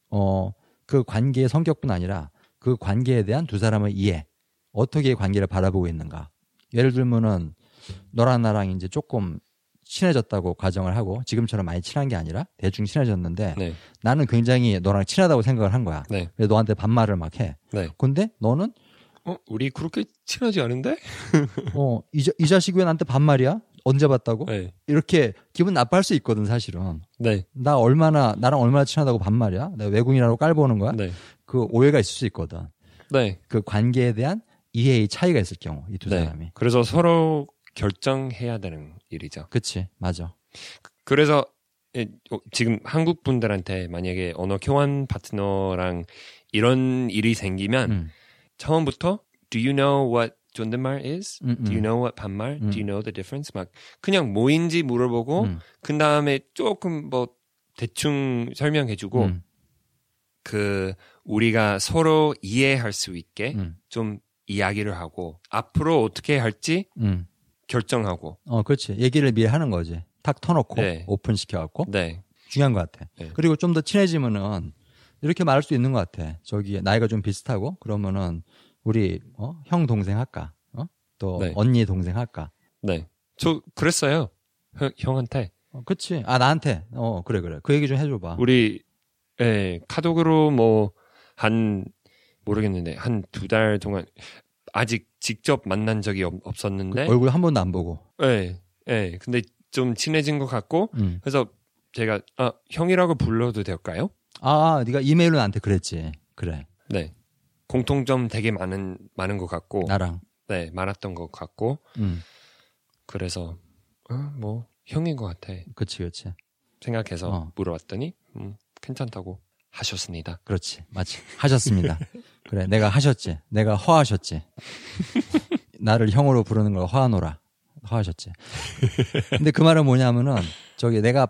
Speaker 1: 어 그 관계의 성격뿐 아니라 그 관계에 대한 두 사람의 이해 어떻게 관계를 바라보고 있는가 예를 들면은 너랑 나랑 이제 조금 친해졌다고 가정을 하고 지금처럼 많이 친한 게 아니라 대충 친해졌는데
Speaker 2: 네.
Speaker 1: 나는 굉장히 너랑 친하다고 생각을 한 거야.
Speaker 2: 네.
Speaker 1: 그래서 너한테 반말을 막 해.
Speaker 2: 네.
Speaker 1: 근데 너는
Speaker 2: 어, 우리 그렇게 친하지 않은데?
Speaker 1: 어, 이, 자, 이 자식이 왜 나한테 반말이야? 언제 봤다고?
Speaker 2: 네.
Speaker 1: 이렇게 기분 나빠할 수 있거든, 사실은.
Speaker 2: 네.
Speaker 1: 나 얼마나, 나랑 얼마나 친하다고 반말이야? 내가 외국인이라고 깔보는 거야?
Speaker 2: 네.
Speaker 1: 그 오해가 있을 수 있거든.
Speaker 2: 네.
Speaker 1: 그 관계에 대한 이해의 차이가 있을 경우, 이두
Speaker 2: 네.
Speaker 1: 사람이.
Speaker 2: 그래서 서로 결정해야 되는 일이죠.
Speaker 1: 그치, 맞아.
Speaker 2: 그래서 예, 어, 지금 한국 분들한테 만약에 언어 교환 파트너랑 이런 일이 생기면
Speaker 1: 음,
Speaker 2: 처음부터 Do you know what 존댓말 is?
Speaker 1: 음,
Speaker 2: Do you
Speaker 1: 음.
Speaker 2: know what 반말?
Speaker 1: 음.
Speaker 2: Do you know the difference? 막 그냥 뭐인지 물어보고
Speaker 1: 음,
Speaker 2: 그 다음에 조금 뭐 대충 설명해주고
Speaker 1: 음,
Speaker 2: 그 우리가 서로 이해할 수 있게
Speaker 1: 음,
Speaker 2: 좀 이야기를 하고 앞으로 어떻게 할지
Speaker 1: 음.
Speaker 2: 결정하고
Speaker 1: 어, 그렇지. 얘기를 미리 하는 거지. 탁 터놓고,
Speaker 2: 네.
Speaker 1: 오픈 시켜갖고.
Speaker 2: 네
Speaker 1: 중요한 것 같아.
Speaker 2: 네.
Speaker 1: 그리고 좀 더 친해지면은 이렇게 말할 수 있는 것 같아. 저기 나이가 좀 비슷하고 그러면은 우리 어? 형 동생 할까? 어? 또
Speaker 2: 네.
Speaker 1: 언니 동생 할까?
Speaker 2: 네. 저 그랬어요. 형, 형한테
Speaker 1: 어, 그치. 아 나한테. 어 그래 그래. 그 얘기 좀 해줘봐.
Speaker 2: 우리 예, 카톡으로 뭐 한 모르겠는데 한 두 달 동안 아직 직접 만난 적이 없, 없었는데
Speaker 1: 얼굴 한 번도 안 보고.
Speaker 2: 예. 예. 근데 좀 친해진 것 같고
Speaker 1: 음.
Speaker 2: 그래서 제가 아, 형이라고 불러도 될까요?
Speaker 1: 아 네가 이메일로 나한테 그랬지. 그래.
Speaker 2: 네. 공통점 되게 많은 많은 것 같고
Speaker 1: 나랑.
Speaker 2: 네, 많았던 것 같고
Speaker 1: 음.
Speaker 2: 그래서 어, 뭐 형인 것 같아
Speaker 1: 그치 그치.
Speaker 2: 생각해서
Speaker 1: 어.
Speaker 2: 물어봤더니 음, 괜찮다고 하셨습니다.
Speaker 1: 그렇지. 맞지. 하셨습니다. 그래. 내가 하셨지. 내가 허하셨지. 나를 형으로 부르는 걸 허하노라. 허하셨지. 근데 그 말은 뭐냐면은 저기 내가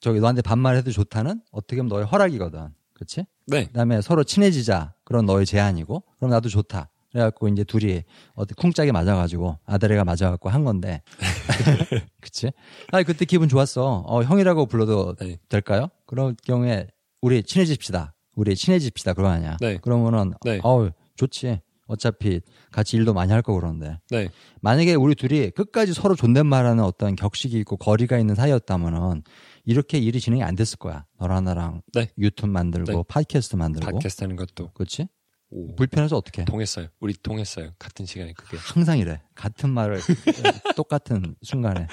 Speaker 1: 저기 너한테 반말해도 좋다는 어떻게 보면 너의 허락이거든. 그렇지?
Speaker 2: 네.
Speaker 1: 그다음에 서로 친해지자. 그런 너의 제안이고. 그럼 나도 좋다. 그래갖고 이제 둘이 어디 쿵짝이 맞아가지고 아들애가 맞아갖고 한 건데. 그치? 아니 그때 기분 좋았어. 어 형이라고 불러도
Speaker 2: 네.
Speaker 1: 될까요? 그럴 경우에 우리 친해집시다. 우리 친해집시다. 아니야.
Speaker 2: 네.
Speaker 1: 그러면은
Speaker 2: 네.
Speaker 1: 어우 좋지. 어차피 같이 일도 많이 할 거고 그러는데
Speaker 2: 네.
Speaker 1: 만약에 우리 둘이 끝까지 서로 존댓말하는 어떤 격식이 있고 거리가 있는 사이였다면은 이렇게 일이 진행이 안 됐을 거야. 너랑 나랑
Speaker 2: 네.
Speaker 1: 유튜브 만들고
Speaker 2: 네.
Speaker 1: 팟캐스트 만들고
Speaker 2: 팟캐스트 하는 것도
Speaker 1: 그렇지?
Speaker 2: 오,
Speaker 1: 불편해서 어떻게?
Speaker 2: 통했어요. 우리 통했어요. 같은 시간에 그게.
Speaker 1: 항상 이래. 같은 말을 똑같은 순간에.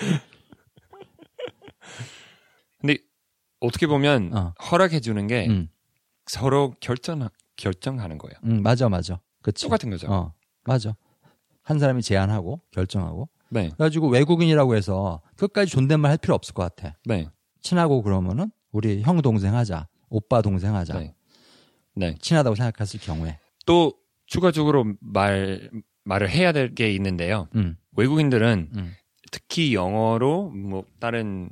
Speaker 2: 근데 어떻게 보면
Speaker 1: 어.
Speaker 2: 허락해 주는 게
Speaker 1: 응,
Speaker 2: 서로 결정 결정하는 거예요.
Speaker 1: 응, 맞아, 맞아. 그치.
Speaker 2: 똑같은 거죠.
Speaker 1: 어, 맞아. 한 사람이 제안하고 결정하고.
Speaker 2: 네.
Speaker 1: 그래가지고 외국인이라고 해서 끝까지 존댓말 할 필요 없을 것 같아.
Speaker 2: 네.
Speaker 1: 친하고 그러면은 우리 형 동생 하자, 오빠 동생 하자.
Speaker 2: 네. 네.
Speaker 1: 친하다고 생각했을 경우에.
Speaker 2: 또 추가적으로 말 말을 해야 될 게 있는데요.
Speaker 1: 음,
Speaker 2: 외국인들은
Speaker 1: 음,
Speaker 2: 특히 영어로 뭐 다른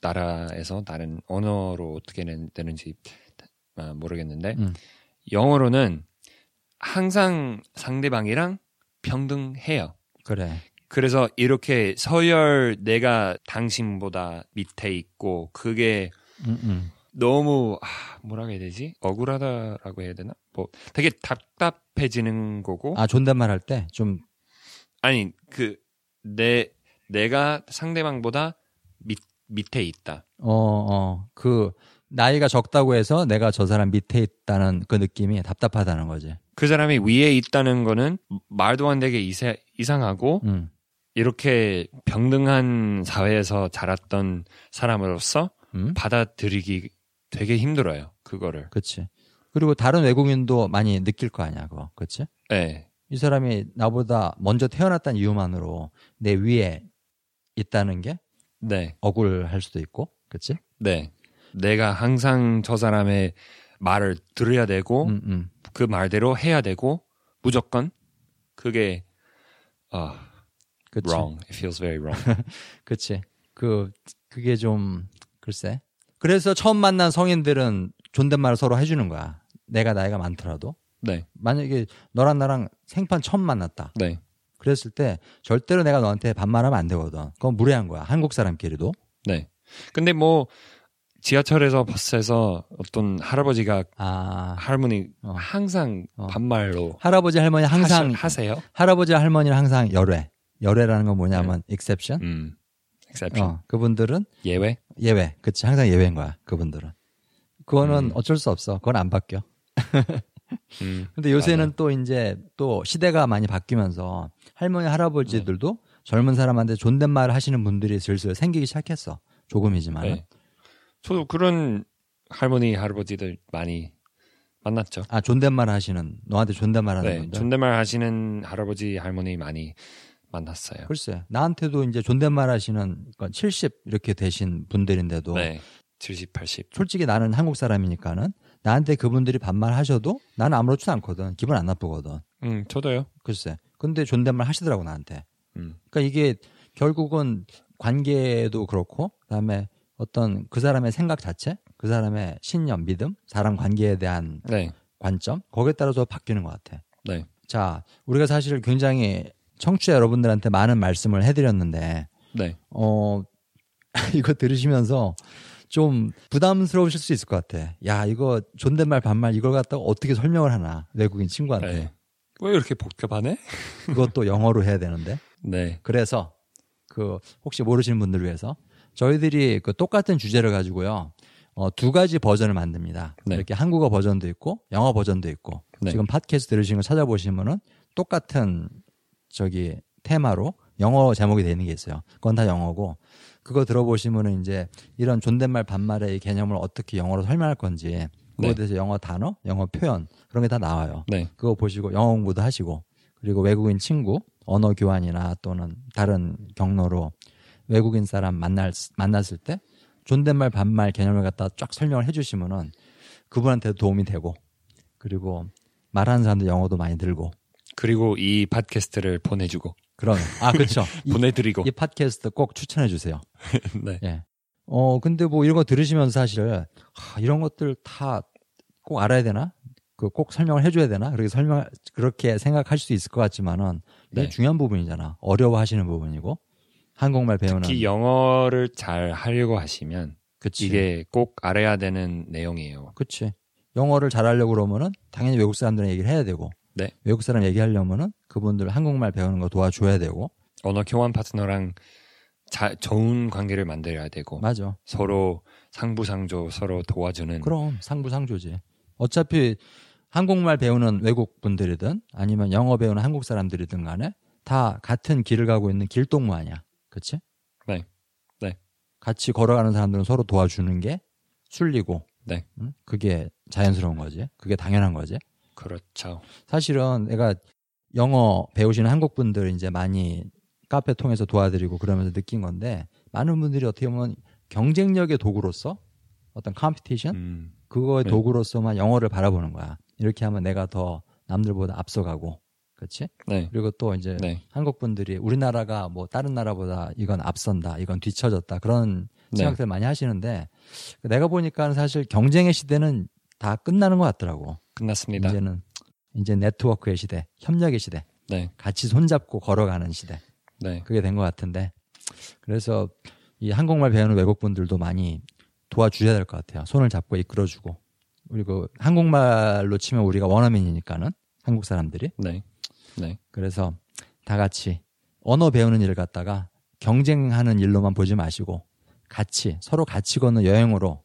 Speaker 2: 나라에서 다른 언어로 어떻게 는- 되는지 아, 모르겠는데
Speaker 1: 음.
Speaker 2: 영어로는 항상 상대방이랑 평등해요.
Speaker 1: 그래.
Speaker 2: 그래서 이렇게 서열 내가 당신보다 밑에 있고 그게
Speaker 1: 음, 음.
Speaker 2: 너무 아, 뭐라고 해야 되지? 억울하다라고 해야 되나? 뭐 되게 답답해지는 거고
Speaker 1: 아 존댓말 할 때 좀
Speaker 2: 아니 그 내 내가 상대방보다 밑 밑에 있다.
Speaker 1: 어, 어, 그, 나이가 적다고 해서 내가 저 사람 밑에 있다는 그 느낌이 답답하다는 거지.
Speaker 2: 그 사람이 위에 있다는 거는 말도 안 되게 이상하고
Speaker 1: 음,
Speaker 2: 이렇게 평등한 사회에서 자랐던 사람으로서
Speaker 1: 음,
Speaker 2: 받아들이기 되게 힘들어요. 그거를.
Speaker 1: 그치. 그리고 다른 외국인도 많이 느낄 거 아니야, 그거. 그치?
Speaker 2: 네.
Speaker 1: 이 사람이 나보다 먼저 태어났다는 이유만으로 내 위에 있다는 게
Speaker 2: 네.
Speaker 1: 억울할 수도 있고, 그치?
Speaker 2: 네. 내가 항상 저 사람의 말을 들어야 되고
Speaker 1: 음, 음.
Speaker 2: 그 말대로 해야 되고 무조건 그게 아
Speaker 1: 그치.
Speaker 2: wrong. It feels very wrong.
Speaker 1: 그치. 그, 그게 좀, 글쎄. 그래서 처음 만난 성인들은 존댓말을 서로 해주는 거야. 내가 나이가 많더라도.
Speaker 2: 네.
Speaker 1: 만약에 너랑 나랑 생판 처음 만났다.
Speaker 2: 네.
Speaker 1: 그랬을 때 절대로 내가 너한테 반말하면 안 되거든. 그건 무례한 거야. 한국 사람끼리도.
Speaker 2: 네. 근데 뭐 지하철에서 버스에서 어떤 할아버지가
Speaker 1: 아,
Speaker 2: 할머니
Speaker 1: 어.
Speaker 2: 항상
Speaker 1: 어.
Speaker 2: 반말로
Speaker 1: 할아버지 할머니 항상
Speaker 2: 하시, 하세요?
Speaker 1: 할아버지 할머니는 항상 열외. 열외라는 건 뭐냐면 exception.
Speaker 2: 음. exception.
Speaker 1: 어, 그분들은
Speaker 2: 예외?
Speaker 1: 예외. 그치. 항상 예외인 거야. 그분들은. 그거는
Speaker 2: 음.
Speaker 1: 어쩔 수 없어. 그건 안 바뀌어.
Speaker 2: 음.
Speaker 1: 근데 요새는 또 이제 또 시대가 많이 바뀌면서 할머니 할아버지들도 젊은 사람한테 존댓말 하시는 분들이 슬슬 생기기 시작했어. 조금이지만.
Speaker 2: 네. 저도 그런 할머니 할아버지들 많이 만났죠.
Speaker 1: 아 존댓말 하시는 너한테 존댓말 하는
Speaker 2: 네.
Speaker 1: 분들.
Speaker 2: 존댓말 하시는 할아버지 할머니 많이 만났어요.
Speaker 1: 글쎄 나한테도 이제 존댓말 하시는 건70 이렇게 되신 분들인데도
Speaker 2: 네. 70, 80.
Speaker 1: 솔직히 나는 한국 사람이니까는 나한테 그분들이 반말하셔도 나는 아무렇지도 않거든. 기분 안 나쁘거든.
Speaker 2: 음, 저도요.
Speaker 1: 글쎄. 근데 존댓말 하시더라고 나한테.
Speaker 2: 음.
Speaker 1: 그러니까 이게 결국은 관계도 그렇고 그다음에 어떤 그 사람의 생각 자체, 그 사람의 신념, 믿음, 사람 관계에 대한
Speaker 2: 네.
Speaker 1: 관점 거기에 따라서 바뀌는 것 같아.
Speaker 2: 네.
Speaker 1: 자, 우리가 사실 굉장히 청취자 여러분들한테 많은 말씀을 해드렸는데
Speaker 2: 네.
Speaker 1: 어 이거 들으시면서 좀 부담스러우실 수 있을 것 같아. 야, 이거 존댓말 반말 이걸 갖다가 어떻게 설명을 하나 외국인 친구한테
Speaker 2: 네. 왜 이렇게 복잡하네?
Speaker 1: 그것도 영어로 해야 되는데.
Speaker 2: 네.
Speaker 1: 그래서 그 혹시 모르시는 분들을 위해서 저희들이 그 똑같은 주제를 가지고요. 어, 두 가지 버전을 만듭니다.
Speaker 2: 네.
Speaker 1: 이렇게 한국어 버전도 있고 영어 버전도 있고
Speaker 2: 네.
Speaker 1: 지금 팟캐스트 들으시는 거 찾아보시면은 똑같은 저기 테마로 영어 제목이 되는 게 있어요. 그건 다 영어고 그거 들어보시면은 이제 이런 존댓말 반말의 이 개념을 어떻게 영어로 설명할 건지 그거에
Speaker 2: 네.
Speaker 1: 대해서 영어 단어, 영어 표현 그런 게 다 나와요.
Speaker 2: 네.
Speaker 1: 그거 보시고 영어 공부도 하시고 그리고 외국인 친구 언어 교환이나 또는 다른 경로로 외국인 사람 만날 만났을 때 존댓말 반말 개념을 갖다 쫙 설명을 해주시면은 그분한테도 도움이 되고 그리고 말하는 사람들 영어도 많이 들고
Speaker 2: 그리고 이 팟캐스트를 보내주고
Speaker 1: 그런 아 그렇죠. 이,
Speaker 2: 보내드리고
Speaker 1: 이 팟캐스트 꼭 추천해 주세요.
Speaker 2: 네.
Speaker 1: 예. 어 근데 뭐 이런 거 들으시면 사실 하, 이런 것들 다 꼭 알아야 되나? 그 꼭 설명을 해줘야 되나? 그렇게 설명 그렇게 생각할 수 있을 것 같지만은
Speaker 2: 네.
Speaker 1: 중요한 부분이잖아. 어려워하시는 부분이고 한국말 배우는
Speaker 2: 특히 영어를 잘 하려고 하시면
Speaker 1: 그치.
Speaker 2: 이게 꼭 알아야 되는 내용이에요.
Speaker 1: 그치. 영어를 잘하려고 그러면은 당연히 외국 사람들이랑 얘기를 해야 되고
Speaker 2: 네.
Speaker 1: 외국 사람 얘기하려면은 그분들 한국말 배우는 거 도와줘야 되고
Speaker 2: 언어 교환 파트너랑 자, 좋은 관계를 만들어야 되고
Speaker 1: 맞아.
Speaker 2: 서로 상부상조 서로 도와주는
Speaker 1: 그럼 상부상조지. 어차피 한국말 배우는 외국 분들이든 아니면 영어 배우는 한국 사람들이든 간에 다 같은 길을 가고 있는 길동무 아니야. 그치?
Speaker 2: 네. 네.
Speaker 1: 같이 걸어가는 사람들은 서로 도와주는 게 순리고.
Speaker 2: 네.
Speaker 1: 응? 그게 자연스러운 거지. 그게 당연한 거지.
Speaker 2: 그렇죠.
Speaker 1: 사실은 내가 영어 배우시는 한국 분들 이제 많이 카페 통해서 도와드리고 그러면서 느낀 건데 많은 분들이 어떻게 보면 경쟁력의 도구로서 어떤 competition
Speaker 2: 음,
Speaker 1: 그거의
Speaker 2: 네.
Speaker 1: 도구로서만 영어를 바라보는 거야. 이렇게 하면 내가 더 남들보다 앞서가고, 그렇지?
Speaker 2: 네.
Speaker 1: 그리고 또 이제
Speaker 2: 네.
Speaker 1: 한국 분들이 우리나라가 뭐 다른 나라보다 이건 앞선다, 이건 뒤처졌다 그런
Speaker 2: 네.
Speaker 1: 생각들 많이 하시는데 내가 보니까 사실 경쟁의 시대는 다 끝나는 것 같더라고.
Speaker 2: 끝났습니다.
Speaker 1: 이제는 이제 네트워크의 시대, 협력의 시대,
Speaker 2: 네.
Speaker 1: 같이 손잡고 걸어가는 시대.
Speaker 2: 네.
Speaker 1: 그게 된 것 같은데 그래서 이 한국말 배우는 외국 분들도 많이 도와주셔야 될 것 같아요. 손을 잡고 이끌어주고 그리고 한국말로 치면 우리가 원어민이니까는 한국 사람들이
Speaker 2: 네. 네.
Speaker 1: 그래서 다 같이 언어 배우는 일을 갖다가 경쟁하는 일로만 보지 마시고 같이 서로 같이 걷는 여행으로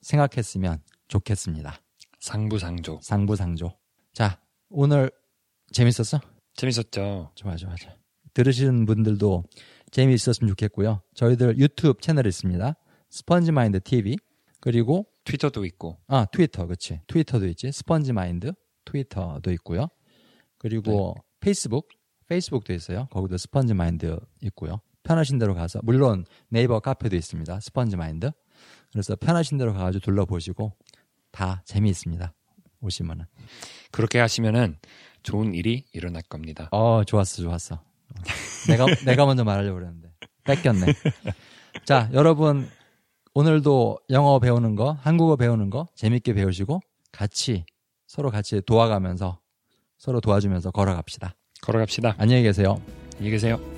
Speaker 1: 생각했으면 좋겠습니다.
Speaker 2: 상부상조.
Speaker 1: 상부상조. 자 오늘 재밌었어?
Speaker 2: 재밌었죠?
Speaker 1: 좋아, 좋아, 좋아. 들으시는 분들도 재미있었으면 좋겠고요. 저희들 유튜브 채널 있습니다. 스펀지 마인드 TV. 그리고,
Speaker 2: 트위터도 있고.
Speaker 1: 아, 트위터, 그치. 트위터도 있지. 스펀지 마인드 트위터도 있고요. 그리고 페이스북, 페이스북도 있어요. 거기도 스펀지 마인드 있고요. 편하신 대로 가서, 물론 네이버 카페도 있습니다. 스펀지 마인드. 그래서 편하신 대로 가가지고 둘러보시고 다 재미있습니다. 오시면은.
Speaker 2: 그렇게 하시면은 좋은 일이 일어날 겁니다.
Speaker 1: 어, 좋았어, 좋았어. 어. 내가, 내가 먼저 말하려고 그랬는데. 뺏겼네. 자, 여러분, 오늘도 영어 배우는 거, 한국어 배우는 거 재밌게 배우시고 같이, 서로 같이 도와가면서 서로 도와주면서 걸어갑시다.
Speaker 2: 걸어갑시다.
Speaker 1: 안녕히 계세요.
Speaker 2: 안녕히 계세요.